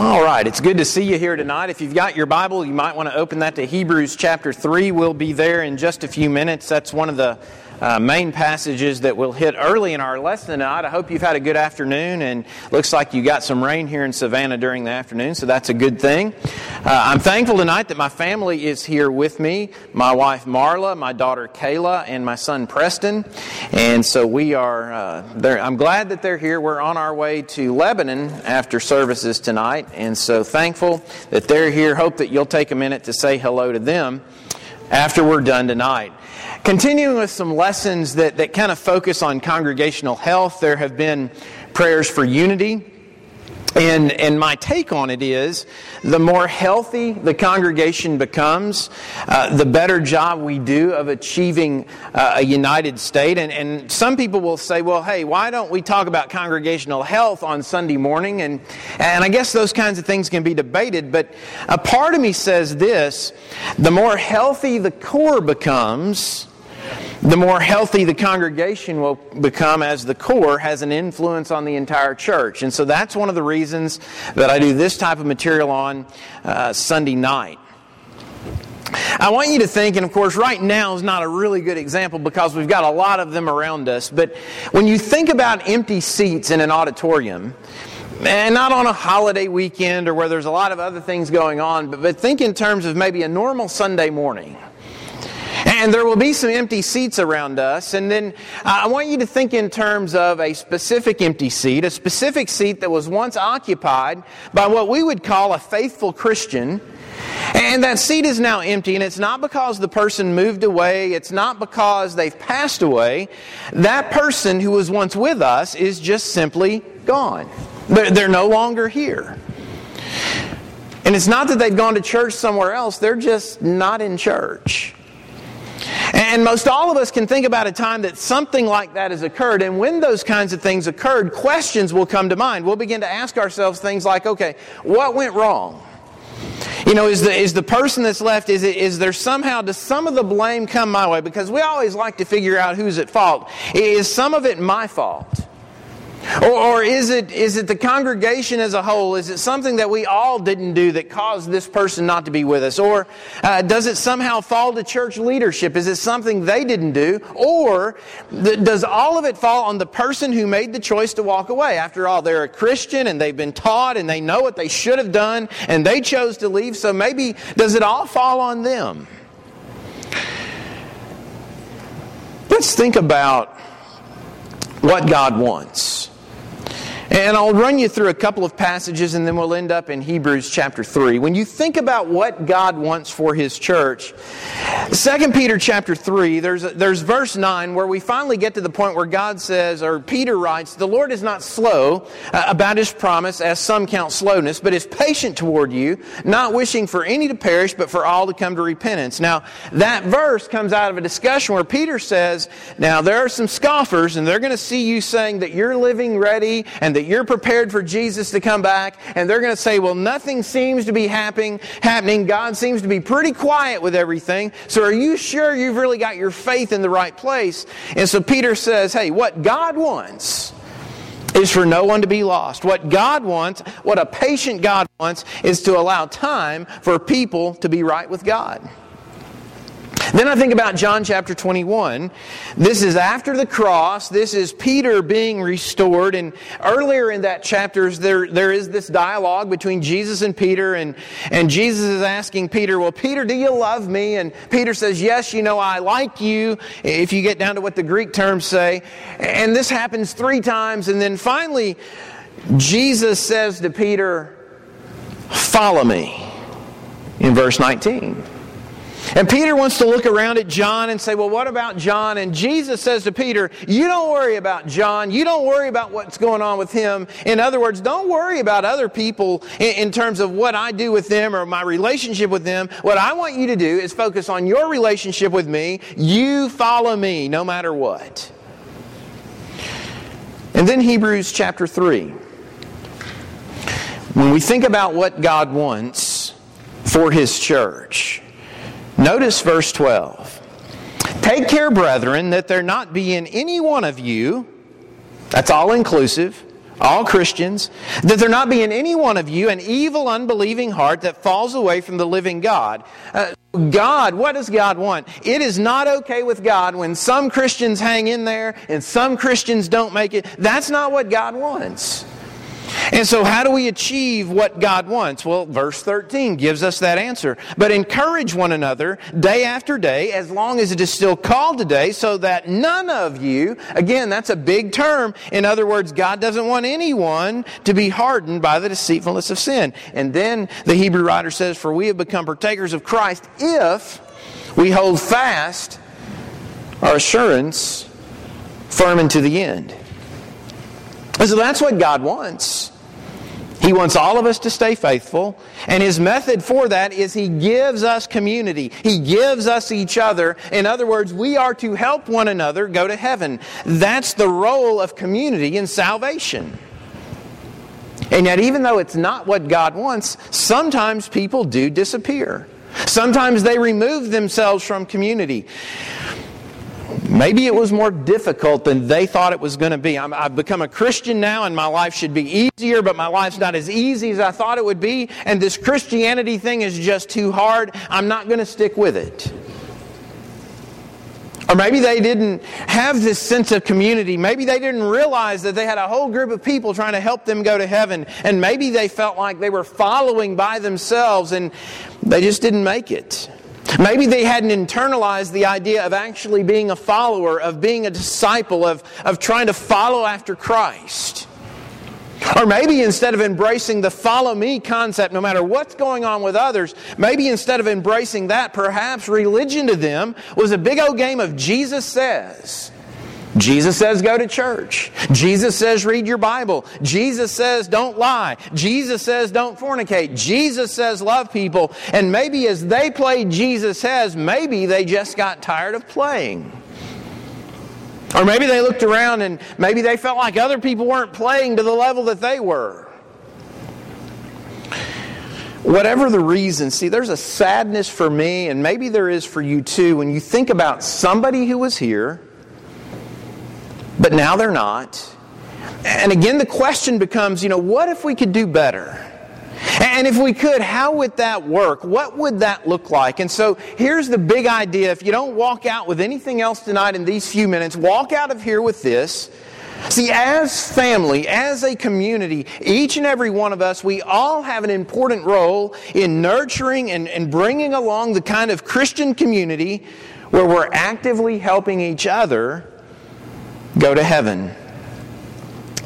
All right, it's good to see you here tonight. If you've got your Bible, you might want to open that to Hebrews chapter 3. We'll be there in just a few minutes. That's one of the uh, main passages that we'll hit early in our lesson tonight. I hope you've had a good afternoon, and looks like you got some rain here in Savannah during the afternoon, so that's a good thing. Uh, I'm thankful tonight that my family is here with me my wife Marla, my daughter Kayla, and my son Preston. And so we are, uh, there I'm glad that they're here. We're on our way to Lebanon after services tonight, and so thankful that they're here. Hope that you'll take a minute to say hello to them after we're done tonight. Continuing with some lessons that, that kind of focus on congregational health, there have been prayers for unity. And, and my take on it is the more healthy the congregation becomes, uh, the better job we do of achieving uh, a united state. And, and some people will say, well, hey, why don't we talk about congregational health on Sunday morning? And, and I guess those kinds of things can be debated. But a part of me says this the more healthy the core becomes, the more healthy the congregation will become as the core has an influence on the entire church. And so that's one of the reasons that I do this type of material on uh, Sunday night. I want you to think, and of course, right now is not a really good example because we've got a lot of them around us, but when you think about empty seats in an auditorium, and not on a holiday weekend or where there's a lot of other things going on, but, but think in terms of maybe a normal Sunday morning. And there will be some empty seats around us. And then uh, I want you to think in terms of a specific empty seat, a specific seat that was once occupied by what we would call a faithful Christian. And that seat is now empty, and it's not because the person moved away, it's not because they've passed away. That person who was once with us is just simply gone. They're, they're no longer here. And it's not that they've gone to church somewhere else, they're just not in church. And most all of us can think about a time that something like that has occurred. And when those kinds of things occurred, questions will come to mind. We'll begin to ask ourselves things like, okay, what went wrong? You know, is the, is the person that's left, is, it, is there somehow, does some of the blame come my way? Because we always like to figure out who's at fault. Is some of it my fault? Or, or, is, it, is it the congregation as a whole? Is it something that we all didn't do that caused this person not to be with us? Or uh, does it somehow fall to church leadership? Is it something they didn't do? Or th- does all of it fall on the person who made the choice to walk away? After all, they're a Christian and they've been taught and they know what they should have done and they chose to leave, so maybe does it all fall on them? Let's think about what God wants. And I'll run you through a couple of passages and then we'll end up in Hebrews chapter 3. When you think about what God wants for His church, 2 Peter chapter 3, there's, there's verse 9 where we finally get to the point where God says, or Peter writes, The Lord is not slow uh, about His promise, as some count slowness, but is patient toward you, not wishing for any to perish, but for all to come to repentance. Now, that verse comes out of a discussion where Peter says, Now, there are some scoffers, and they're going to see you saying that you're living ready and that that you're prepared for Jesus to come back, and they're going to say, well, nothing seems to be happening, happening. God seems to be pretty quiet with everything. So are you sure you've really got your faith in the right place? And so Peter says, hey, what God wants is for no one to be lost. What God wants, what a patient God wants, is to allow time for people to be right with God. Then I think about John chapter 21. This is after the cross. This is Peter being restored. And earlier in that chapter, there, there is this dialogue between Jesus and Peter. And, and Jesus is asking Peter, Well, Peter, do you love me? And Peter says, Yes, you know, I like you, if you get down to what the Greek terms say. And this happens three times. And then finally, Jesus says to Peter, Follow me, in verse 19. And Peter wants to look around at John and say, Well, what about John? And Jesus says to Peter, You don't worry about John. You don't worry about what's going on with him. In other words, don't worry about other people in, terms of what I do with them or my relationship with them. What I want you to do is focus on your relationship with me. You follow me no matter what. And then Hebrews chapter 3. When we think about what God wants for His church, Notice verse 12. Take care, brethren, that there not be in any one of you, that's all inclusive, all Christians, that there not be in any one of you an evil, unbelieving heart that falls away from the living God. Uh, God, what does God want? It is not okay with God when some Christians hang in there and some Christians don't make it. That's not what God wants. And so, how do we achieve what God wants? Well, verse 13 gives us that answer. But encourage one another day after day, as long as it is still called today, so that none of you, again, that's a big term. In other words, God doesn't want anyone to be hardened by the deceitfulness of sin. And then the Hebrew writer says, For we have become partakers of Christ if we hold fast our assurance firm unto the end. And so that's what God wants. He wants all of us to stay faithful. And his method for that is he gives us community. He gives us each other. In other words, we are to help one another go to heaven. That's the role of community in salvation. And yet, even though it's not what God wants, sometimes people do disappear. Sometimes they remove themselves from community. Maybe it was more difficult than they thought it was going to be. i have become a Christian now and my life should be easier, but my life's not as easy as I thought it would be. And this Christianity thing is just too hard. I'm not going to stick with it. Or maybe they didn't have this sense of community. Maybe they didn't realize that they had a whole group of people trying to help them go to heaven. And maybe they felt like they were following by themselves and they just didn't make it. Maybe they hadn't internalized the idea of actually being a follower, of being a disciple, of, of trying to follow after Christ. Or maybe instead of embracing the follow me concept, no matter what's going on with others, maybe instead of embracing that, perhaps religion to them was a big old game of Jesus says. Jesus says go to church. Jesus says read your Bible. Jesus says don't lie. Jesus says don't fornicate. Jesus says love people. And maybe as they played Jesus says, maybe they just got tired of playing. Or maybe they looked around and maybe they felt like other people weren't playing to the level that they were. Whatever the reason, see, there's a sadness for me, and maybe there is for you too, when you think about somebody who was here but now they're not. And again, the question becomes, you know, what if we could do better? And if we could, how would that work? What would that look like? And so here's the big idea. If you don't walk out with anything else tonight in these few minutes, walk out of here with this. See, as family, as a community, each and every one of us, we all have an important role in nurturing and, and bringing along the kind of Christian community where we're actively helping each other go to heaven.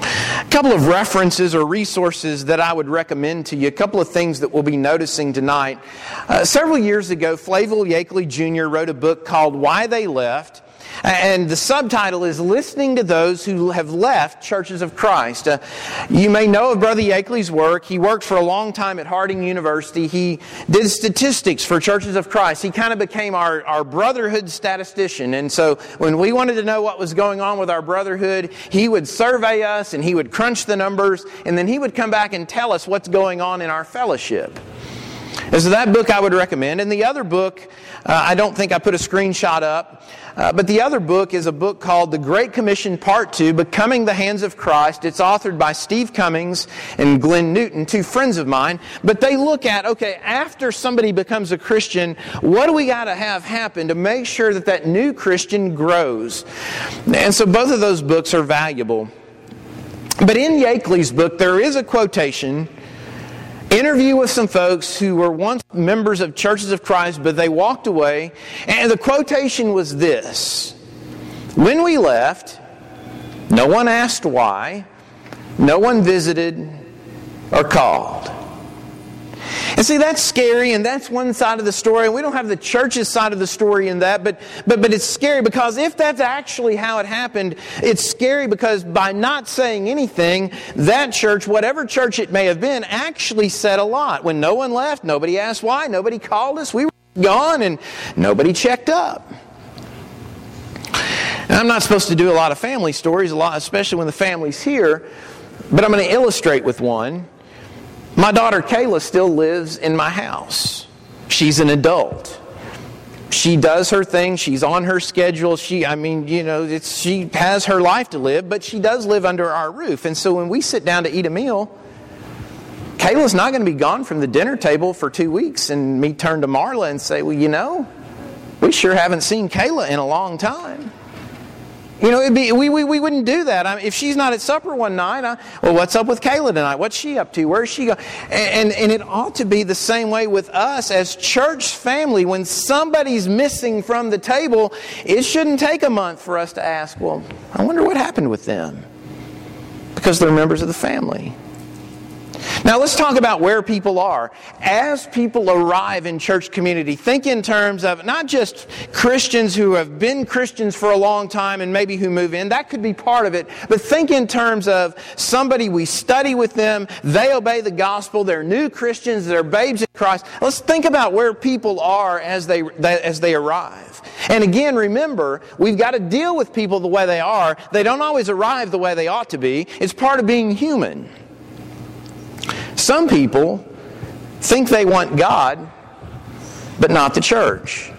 A couple of references or resources that I would recommend to you, a couple of things that we'll be noticing tonight. Uh, several years ago, Flavel Yakeley Jr. wrote a book called Why They Left. And the subtitle is Listening to Those Who Have Left Churches of Christ. Uh, you may know of Brother Yakeley's work. He worked for a long time at Harding University. He did statistics for Churches of Christ. He kind of became our, our brotherhood statistician. And so when we wanted to know what was going on with our brotherhood, he would survey us and he would crunch the numbers and then he would come back and tell us what's going on in our fellowship. And so that book I would recommend. And the other book, uh, I don't think I put a screenshot up, uh, but the other book is a book called The Great Commission Part 2 Becoming the Hands of Christ. It's authored by Steve Cummings and Glenn Newton, two friends of mine. But they look at, okay, after somebody becomes a Christian, what do we got to have happen to make sure that that new Christian grows? And so both of those books are valuable. But in Yakeley's book, there is a quotation interview with some folks who were once members of churches of Christ, but they walked away. And the quotation was this When we left, no one asked why, no one visited or called. And see, that's scary, and that's one side of the story. And we don't have the church's side of the story in that, but, but, but it's scary because if that's actually how it happened, it's scary because by not saying anything, that church, whatever church it may have been, actually said a lot. When no one left, nobody asked why, nobody called us, we were gone, and nobody checked up. And I'm not supposed to do a lot of family stories, a lot, especially when the family's here, but I'm going to illustrate with one. My daughter Kayla still lives in my house. She's an adult. she does her thing. She's on her schedule. She, I mean, you know, she has her life to live, but she does live under our roof. And so when we sit down to eat a meal, Kayla's not going to be gone from the dinner table for two weeks and me turn to Marla and say, well, you know, we sure haven't seen Kayla in a long time. You know, be, we, we, we wouldn't do that. I mean, if she's not at supper one night, I, well, what's up with Kayla tonight? What's she up to? Where's she going? And, and, and it ought to be the same way with us as church family. When somebody's missing from the table, it shouldn't take a month for us to ask, well, I wonder what happened with them. Because they're members of the family. Now let's talk about where people are. As people arrive in church community, think in terms of not just Christians who have been Christians for a long time and maybe who move in, that could be part of it, but think in terms of somebody we study with them, they obey the gospel, they're new Christians, they're babes in Christ. Let's think about where people are as they, as they arrive. And again, remember, we've got to deal with people the way they are. They don't always arrive the way they ought to be. It's part of being human. Some people think they want God, but not the church.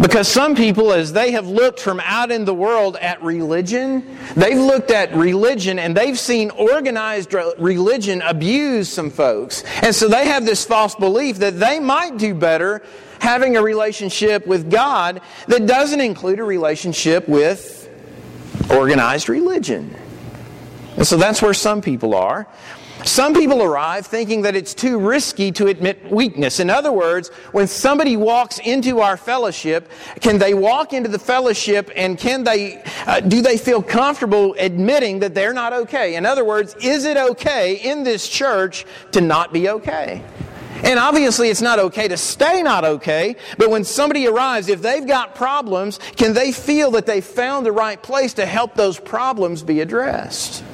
Because some people, as they have looked from out in the world at religion, they've looked at religion and they've seen organized religion abuse some folks. And so they have this false belief that they might do better having a relationship with God that doesn't include a relationship with organized religion. And so that's where some people are. Some people arrive thinking that it's too risky to admit weakness. In other words, when somebody walks into our fellowship, can they walk into the fellowship and can they, uh, do they feel comfortable admitting that they're not okay? In other words, is it okay in this church to not be okay? And obviously, it's not okay to stay not okay, but when somebody arrives, if they've got problems, can they feel that they found the right place to help those problems be addressed?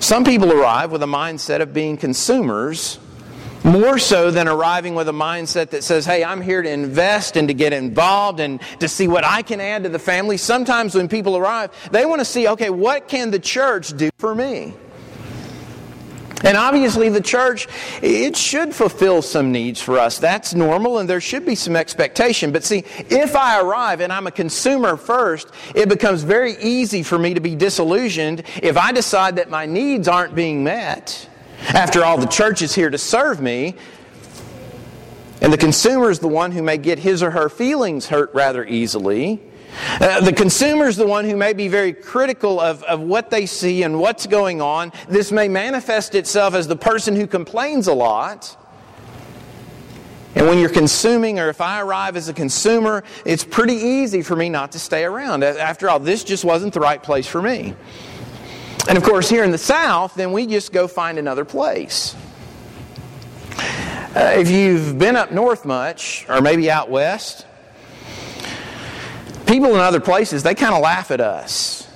Some people arrive with a mindset of being consumers more so than arriving with a mindset that says, hey, I'm here to invest and to get involved and to see what I can add to the family. Sometimes when people arrive, they want to see, okay, what can the church do for me? And obviously, the church, it should fulfill some needs for us. That's normal, and there should be some expectation. But see, if I arrive and I'm a consumer first, it becomes very easy for me to be disillusioned if I decide that my needs aren't being met. After all, the church is here to serve me, and the consumer is the one who may get his or her feelings hurt rather easily. Uh, the consumer is the one who may be very critical of, of what they see and what's going on. This may manifest itself as the person who complains a lot. And when you're consuming, or if I arrive as a consumer, it's pretty easy for me not to stay around. After all, this just wasn't the right place for me. And of course, here in the South, then we just go find another place. Uh, if you've been up north much, or maybe out west, people in other places, they kind of laugh at us.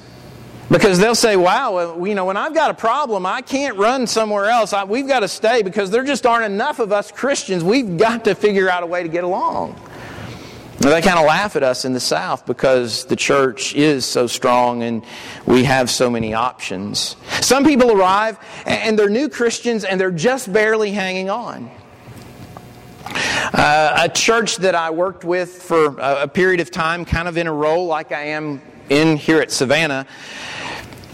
Because they'll say, wow, you know, when I've got a problem, I can't run somewhere else. I, we've got to stay because there just aren't enough of us Christians. We've got to figure out a way to get along. And they kind of laugh at us in the South because the church is so strong and we have so many options. Some people arrive and they're new Christians and they're just barely hanging on. Uh, a church that I worked with for a, a period of time, kind of in a role like I am in here at Savannah,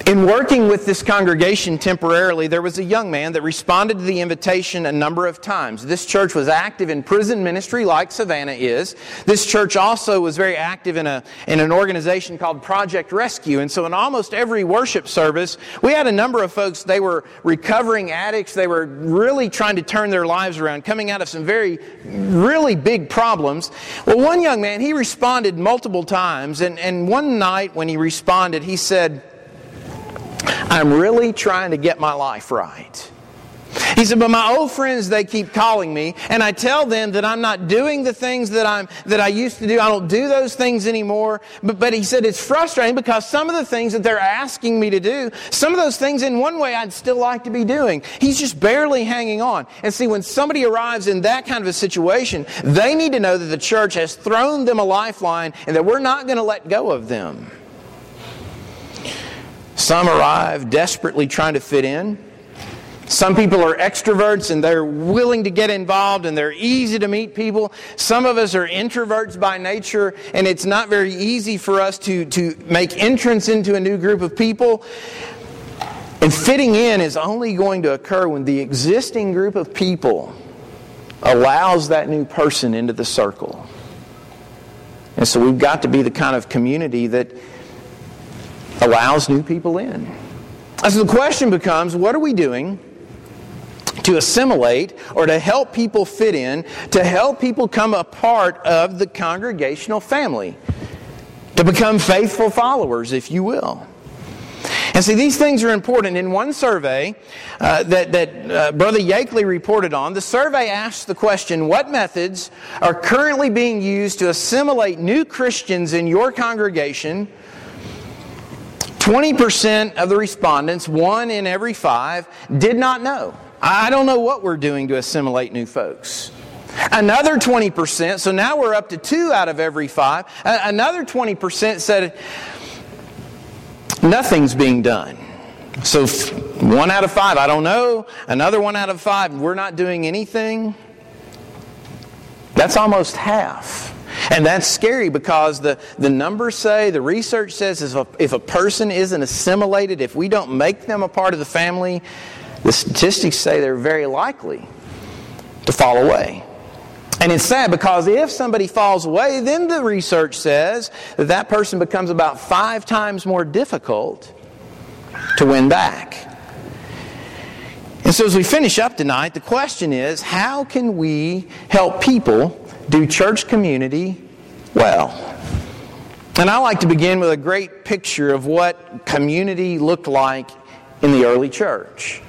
in working with this congregation temporarily, there was a young man that responded to the invitation a number of times. This church was active in prison ministry like Savannah is. This church also was very active in, a, in an organization called Project Rescue. And so in almost every worship service, we had a number of folks, they were recovering addicts. They were really trying to turn their lives around, coming out of some very, really big problems. Well, one young man, he responded multiple times. And, and one night when he responded, he said, I'm really trying to get my life right. He said, but my old friends, they keep calling me, and I tell them that I'm not doing the things that I'm that I used to do. I don't do those things anymore. But, but he said it's frustrating because some of the things that they're asking me to do, some of those things in one way I'd still like to be doing. He's just barely hanging on. And see, when somebody arrives in that kind of a situation, they need to know that the church has thrown them a lifeline and that we're not going to let go of them. Some arrive desperately trying to fit in. Some people are extroverts and they're willing to get involved and they're easy to meet people. Some of us are introverts by nature and it's not very easy for us to, to make entrance into a new group of people. And fitting in is only going to occur when the existing group of people allows that new person into the circle. And so we've got to be the kind of community that allows new people in. So the question becomes what are we doing to assimilate or to help people fit in, to help people come a part of the congregational family, to become faithful followers, if you will. And see, these things are important. In one survey uh, that, that uh, Brother Yakeley reported on, the survey asked the question What methods are currently being used to assimilate new Christians in your congregation? 20% of the respondents, one in every five, did not know. I don't know what we're doing to assimilate new folks. Another 20%, so now we're up to two out of every five. Another 20% said nothing's being done. So one out of five, I don't know. Another one out of five, we're not doing anything. That's almost half. And that's scary because the, the numbers say, the research says, if a, if a person isn't assimilated, if we don't make them a part of the family, the statistics say they're very likely to fall away. And it's sad because if somebody falls away, then the research says that that person becomes about five times more difficult to win back. And so, as we finish up tonight, the question is how can we help people do church community well? And I like to begin with a great picture of what community looked like in the early church.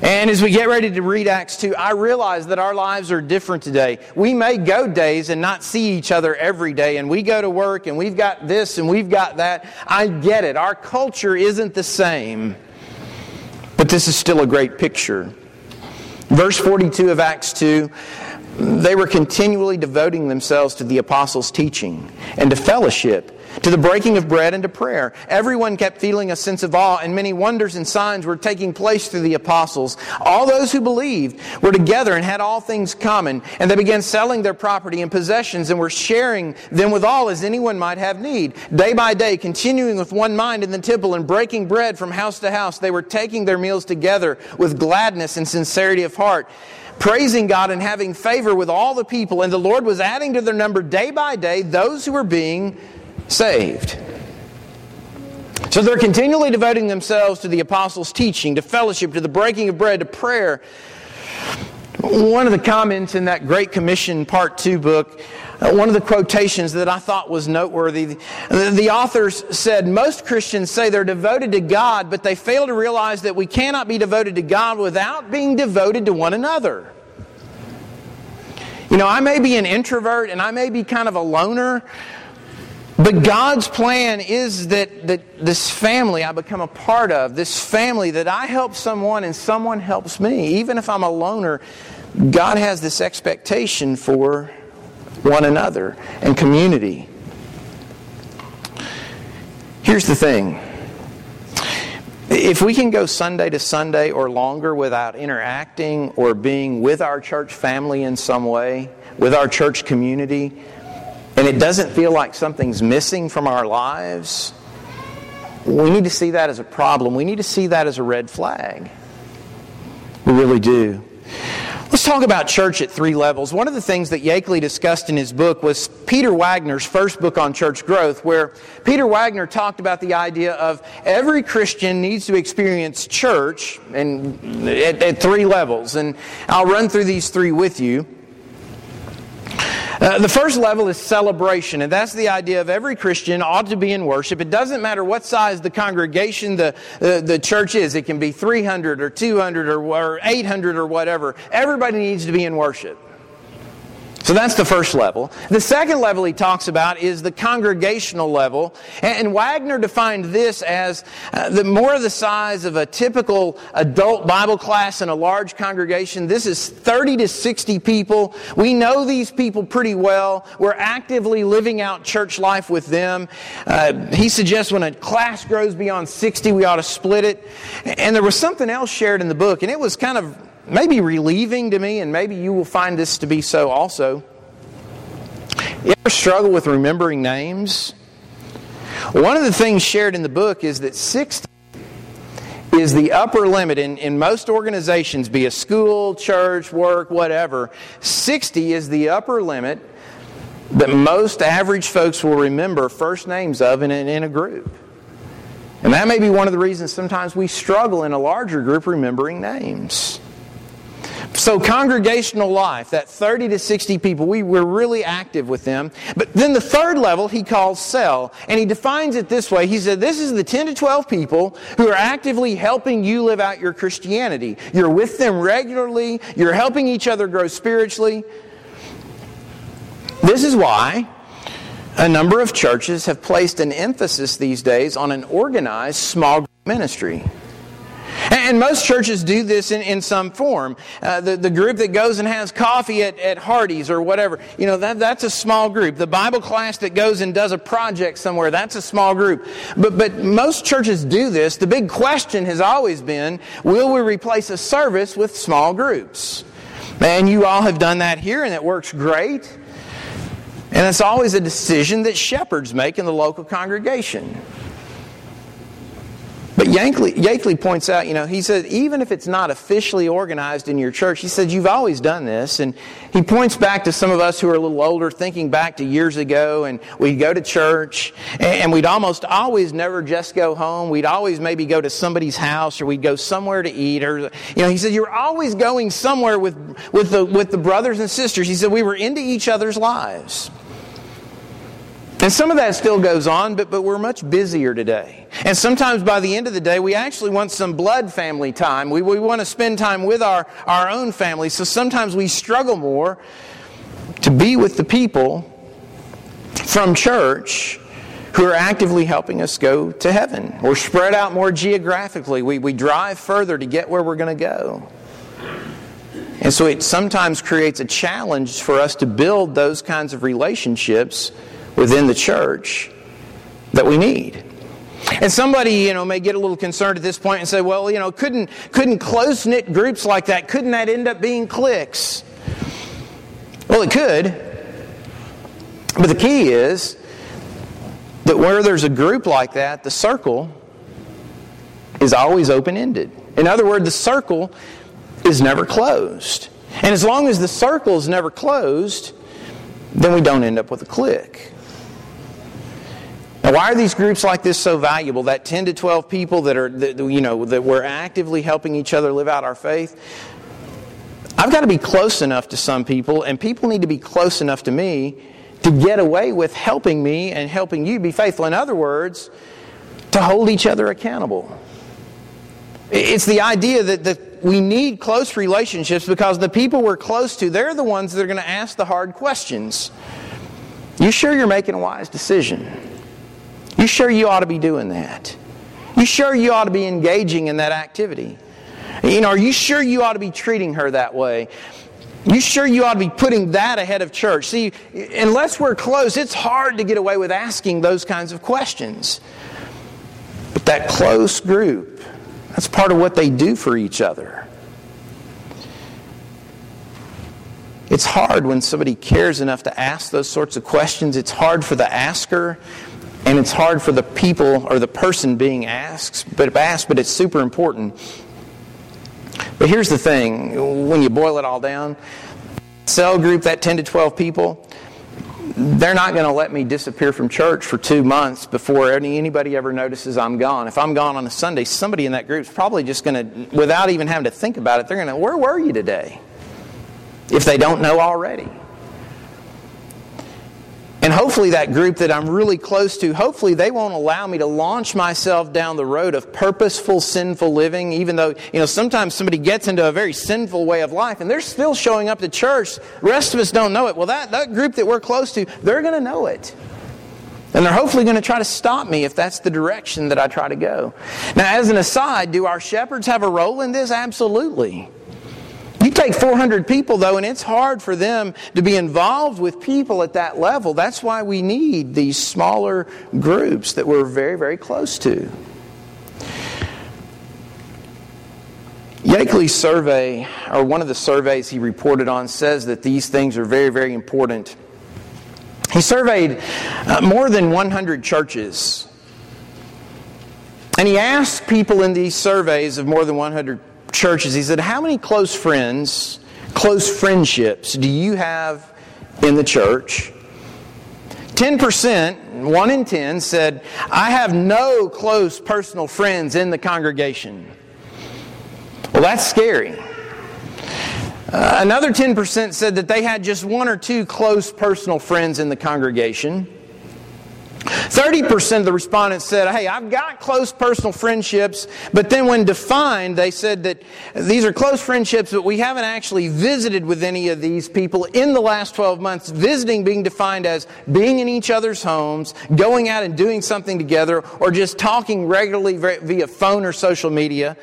And as we get ready to read Acts 2, I realize that our lives are different today. We may go days and not see each other every day, and we go to work and we've got this and we've got that. I get it. Our culture isn't the same. But this is still a great picture. Verse 42 of Acts 2 they were continually devoting themselves to the apostles' teaching and to fellowship to the breaking of bread and to prayer. Everyone kept feeling a sense of awe, and many wonders and signs were taking place through the apostles. All those who believed were together and had all things common, and they began selling their property and possessions and were sharing them with all as anyone might have need. Day by day, continuing with one mind in the temple and breaking bread from house to house, they were taking their meals together with gladness and sincerity of heart praising God and having favor with all the people, and the Lord was adding to their number day by day those who were being saved. So they're continually devoting themselves to the apostles' teaching, to fellowship, to the breaking of bread, to prayer. One of the comments in that Great Commission Part 2 book, uh, one of the quotations that I thought was noteworthy, the, the authors said, Most Christians say they're devoted to God, but they fail to realize that we cannot be devoted to God without being devoted to one another. You know, I may be an introvert and I may be kind of a loner, but God's plan is that, that this family I become a part of, this family that I help someone and someone helps me, even if I'm a loner, God has this expectation for one another and community. Here's the thing if we can go Sunday to Sunday or longer without interacting or being with our church family in some way, with our church community, and it doesn't feel like something's missing from our lives, we need to see that as a problem. We need to see that as a red flag. We really do. Let's talk about church at three levels. One of the things that Yakeley discussed in his book was Peter Wagner's first book on church growth, where Peter Wagner talked about the idea of every Christian needs to experience church and at, at three levels. And I'll run through these three with you. Uh, the first level is celebration, and that's the idea of every Christian ought to be in worship. It doesn't matter what size the congregation, the, uh, the church is. It can be 300 or 200 or, or 800 or whatever. Everybody needs to be in worship. So that's the first level. The second level he talks about is the congregational level. And Wagner defined this as uh, the more the size of a typical adult Bible class in a large congregation. This is 30 to 60 people. We know these people pretty well. We're actively living out church life with them. Uh, he suggests when a class grows beyond 60, we ought to split it. And there was something else shared in the book, and it was kind of maybe relieving to me, and maybe you will find this to be so also. You ever struggle with remembering names? One of the things shared in the book is that 60 is the upper limit in, in most organizations, be a school, church, work, whatever. 60 is the upper limit that most average folks will remember first names of in, in a group. And that may be one of the reasons sometimes we struggle in a larger group remembering names. So, congregational life, that 30 to 60 people, we were really active with them. But then the third level he calls cell, and he defines it this way. He said, This is the 10 to 12 people who are actively helping you live out your Christianity. You're with them regularly, you're helping each other grow spiritually. This is why a number of churches have placed an emphasis these days on an organized small group ministry. And most churches do this in, in some form. Uh, the, the group that goes and has coffee at, at Hardee's or whatever, you know, that, that's a small group. The Bible class that goes and does a project somewhere, that's a small group. But, but most churches do this. The big question has always been, will we replace a service with small groups? And you all have done that here and it works great. And it's always a decision that shepherds make in the local congregation. But Yakeley, Yakeley points out, you know, he said, even if it's not officially organized in your church, he said, you've always done this. And he points back to some of us who are a little older, thinking back to years ago, and we'd go to church, and we'd almost always never just go home. We'd always maybe go to somebody's house, or we'd go somewhere to eat, or, you know, he said, you're always going somewhere with, with, the, with the brothers and sisters. He said, we were into each other's lives. And some of that still goes on, but, but we're much busier today. And sometimes by the end of the day, we actually want some blood family time. We, we want to spend time with our, our own family. So sometimes we struggle more to be with the people from church who are actively helping us go to heaven. We're spread out more geographically. We, we drive further to get where we're going to go. And so it sometimes creates a challenge for us to build those kinds of relationships within the church that we need. And somebody, you know, may get a little concerned at this point and say, well, you know, couldn't, couldn't close knit groups like that, couldn't that end up being cliques? Well, it could. But the key is that where there's a group like that, the circle is always open ended. In other words, the circle is never closed. And as long as the circle is never closed, then we don't end up with a clique. Now, why are these groups like this so valuable? That 10 to 12 people that are, that, you know, that we're actively helping each other live out our faith. I've got to be close enough to some people, and people need to be close enough to me to get away with helping me and helping you be faithful. In other words, to hold each other accountable. It's the idea that, that we need close relationships because the people we're close to, they're the ones that are going to ask the hard questions. You sure you're making a wise decision? You sure you ought to be doing that? You sure you ought to be engaging in that activity? You know, are you sure you ought to be treating her that way? You sure you ought to be putting that ahead of church? See, unless we're close, it's hard to get away with asking those kinds of questions. But that close group, that's part of what they do for each other. It's hard when somebody cares enough to ask those sorts of questions. It's hard for the asker and it's hard for the people or the person being asked, but asked, but it's super important. But here's the thing: when you boil it all down, cell group that 10 to 12 people, they're not going to let me disappear from church for two months before any, anybody ever notices I'm gone. If I'm gone on a Sunday, somebody in that group is probably just going to, without even having to think about it, they're going to, where were you today? If they don't know already. Hopefully, that group that I'm really close to, hopefully, they won't allow me to launch myself down the road of purposeful, sinful living, even though, you know, sometimes somebody gets into a very sinful way of life and they're still showing up to church. The rest of us don't know it. Well, that, that group that we're close to, they're going to know it. And they're hopefully going to try to stop me if that's the direction that I try to go. Now, as an aside, do our shepherds have a role in this? Absolutely. You take 400 people, though, and it's hard for them to be involved with people at that level. That's why we need these smaller groups that we're very, very close to. Yakeley's survey, or one of the surveys he reported on, says that these things are very, very important. He surveyed uh, more than 100 churches. And he asked people in these surveys of more than 100 churches, he said, How many close friends, close friendships do you have in the church? 10%, 1 in 10, said, I have no close personal friends in the congregation. Well, that's scary. Uh, another 10% said that they had just one or two close personal friends in the congregation. 30% of the respondents said, Hey, I've got close personal friendships, but then when defined, they said that these are close friendships, but we haven't actually visited with any of these people in the last 12 months. Visiting being defined as being in each other's homes, going out and doing something together, or just talking regularly via phone or social media.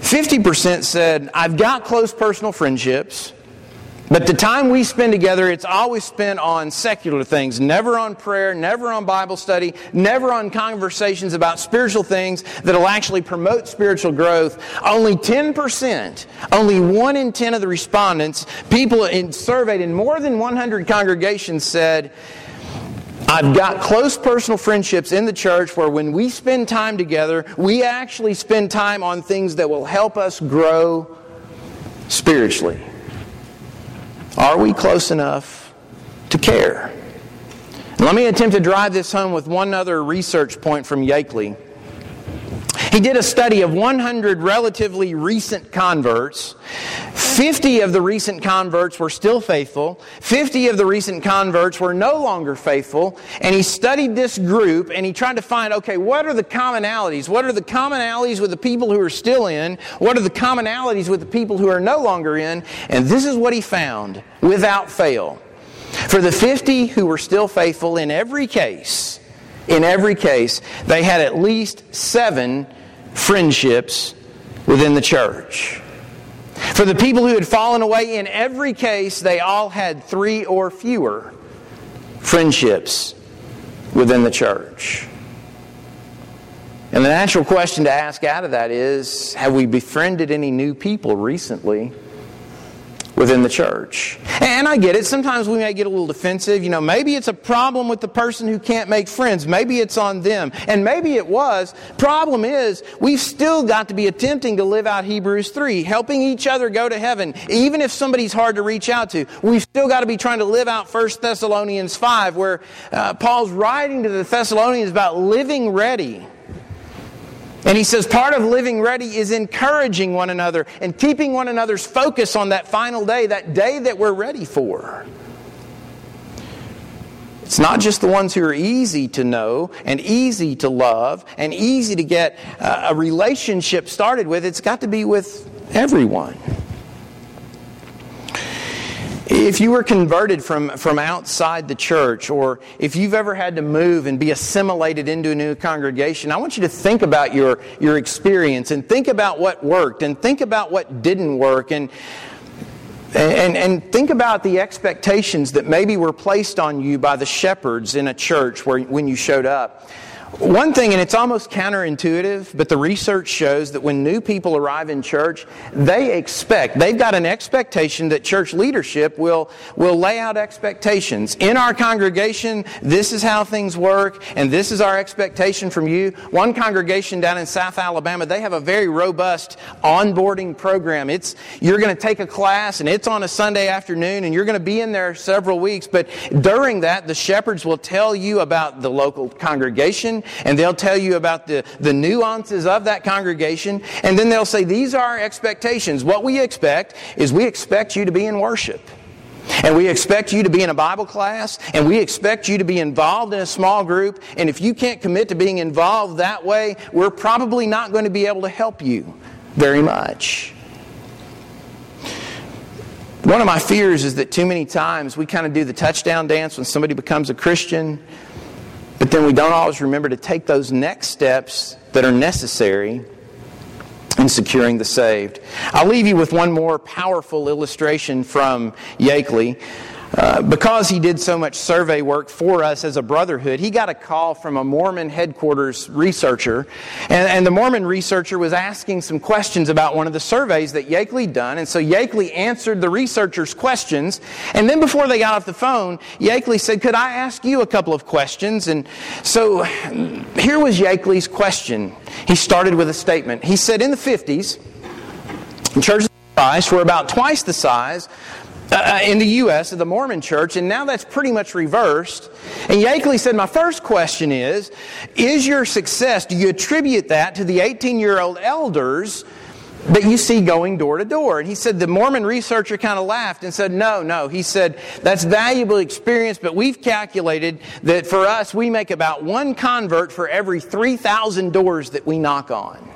50% said, I've got close personal friendships. But the time we spend together, it's always spent on secular things, never on prayer, never on Bible study, never on conversations about spiritual things that'll actually promote spiritual growth. Only 10%, only 1 in 10 of the respondents, people in, surveyed in more than 100 congregations said, I've got close personal friendships in the church where when we spend time together, we actually spend time on things that will help us grow spiritually. Are we close enough to care? let me attempt to drive this home with one other research point from Yakeley. He did a study of 100 relatively recent converts. 50 of the recent converts were still faithful. 50 of the recent converts were no longer faithful. And he studied this group and he tried to find, okay, what are the commonalities? What are the commonalities with the people who are still in? What are the commonalities with the people who are no longer in? And this is what he found without fail. For the 50 who were still faithful in every case, in every case, they had at least seven friendships within the church. For the people who had fallen away, in every case, they all had three or fewer friendships within the church. And the natural question to ask out of that is have we befriended any new people recently within the church. And I get it. Sometimes we may get a little defensive. You know, maybe it's a problem with the person who can't make friends. Maybe it's on them. And maybe it was. Problem is, we've still got to be attempting to live out Hebrews 3, helping each other go to heaven. Even if somebody's hard to reach out to, we've still got to be trying to live out 1 Thessalonians 5, where uh, Paul's writing to the Thessalonians about living ready and he says part of living ready is encouraging one another and keeping one another's focus on that final day, that day that we're ready for. It's not just the ones who are easy to know and easy to love and easy to get uh, a relationship started with, it's got to be with everyone. If you were converted from, from outside the church, or if you've ever had to move and be assimilated into a new congregation, I want you to think about your, your experience and think about what worked and think about what didn't work and, and, and think about the expectations that maybe were placed on you by the shepherds in a church where, when you showed up. One thing, and it's almost counterintuitive, but the research shows that when new people arrive in church, they expect, they've got an expectation that church leadership will, will lay out expectations. In our congregation, this is how things work, and this is our expectation from you. One congregation down in South Alabama, they have a very robust onboarding program. It's, you're going to take a class, and it's on a Sunday afternoon, and you're going to be in there several weeks, but during that, the shepherds will tell you about the local congregation, and they'll tell you about the, the nuances of that congregation, and then they'll say, These are our expectations. What we expect is we expect you to be in worship. And we expect you to be in a Bible class, and we expect you to be involved in a small group. And if you can't commit to being involved that way, we're probably not going to be able to help you very much. One of my fears is that too many times we kind of do the touchdown dance when somebody becomes a Christian, but then we don't always remember to take those next steps that are necessary in securing the saved. I'll leave you with one more powerful illustration from Yakeley. Uh, because he did so much survey work for us as a brotherhood, he got a call from a Mormon headquarters researcher. And, and, the Mormon researcher was asking some questions about one of the surveys that Yakeley done. And so Yakeley answered the researcher's questions. And then before they got off the phone, Yakeley said, Could I ask you a couple of questions? And so here was Yakeley's question. He started with a statement. He said, In the 50s, churches were about twice the size uh, uh, in the U.S. of the Mormon church, and now that's pretty much reversed. And Yakeley said, My first question is Is your success, do you attribute that to the 18 year old elders that you see going door to door? And he said, The Mormon researcher kind of laughed and said, No, no. He said, That's valuable experience, but we've calculated that for us, we make about one convert for every 3,000 doors that we knock on.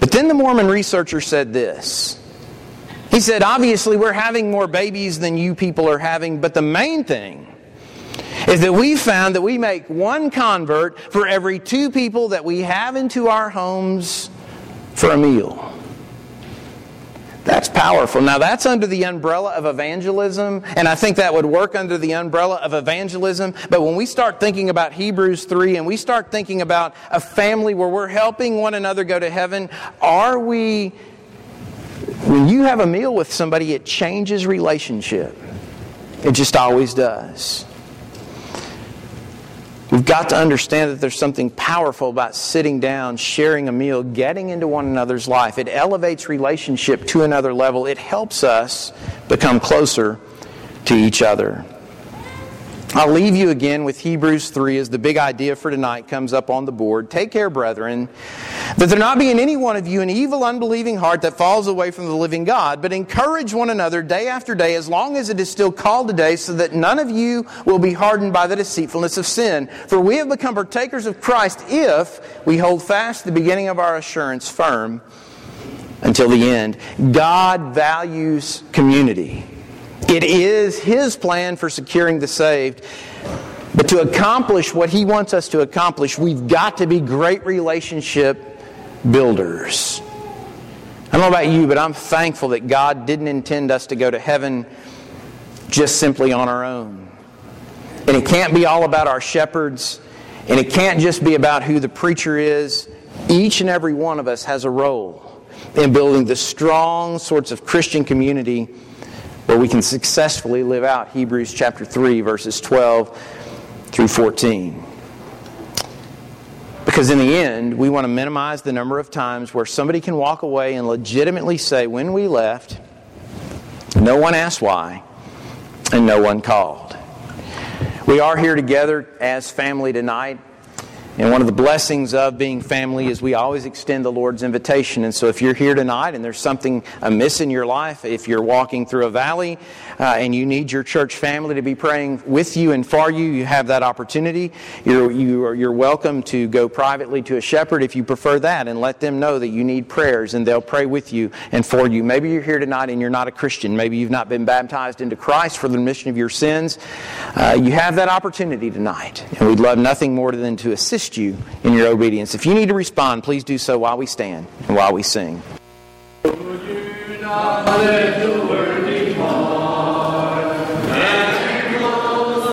But then the Mormon researcher said this. He said, obviously, we're having more babies than you people are having, but the main thing is that we found that we make one convert for every two people that we have into our homes for a meal. That's powerful. Now, that's under the umbrella of evangelism, and I think that would work under the umbrella of evangelism. But when we start thinking about Hebrews 3 and we start thinking about a family where we're helping one another go to heaven, are we when you have a meal with somebody, it changes relationship. It just always does. We've got to understand that there's something powerful about sitting down, sharing a meal, getting into one another's life. It elevates relationship to another level. It helps us become closer to each other. I'll leave you again with Hebrews 3 as the big idea for tonight comes up on the board. Take care, brethren, that there not be in any one of you an evil, unbelieving heart that falls away from the living God, but encourage one another day after day, as long as it is still called today, so that none of you will be hardened by the deceitfulness of sin. For we have become partakers of Christ if we hold fast the beginning of our assurance firm until the end. God values community. It is His plan for securing the saved. But to accomplish what He wants us to accomplish, we've got to be great relationship builders. I don't know about you, but I'm thankful that God didn't intend us to go to heaven just simply on our own. And it can't be all about our shepherds, and it can't just be about who the preacher is. Each and every one of us has a role in building the strong sorts of Christian community where we can successfully live out Hebrews chapter 3, verses 12 through 14. Because in the end, we want to minimize the number of times where somebody can walk away and legitimately say, when we left, no one asked why, and no one called. We are here together as family tonight. And one of the blessings of being family is we always extend the Lord's invitation. And so if you're here tonight and there's something amiss in your life, if you're walking through a valley uh, and you need your church family to be praying with you and for you, you have that opportunity. You're, you are, you're welcome to go privately to a shepherd if you prefer that and let them know that you need prayers and they'll pray with you and for you. Maybe you're here tonight and you're not a Christian. Maybe you've not been baptized into Christ for the remission of your sins. Uh, you have that opportunity tonight. And we'd love nothing more than to assist assist you in your obedience. If you need to respond, please do so while we stand and while we sing.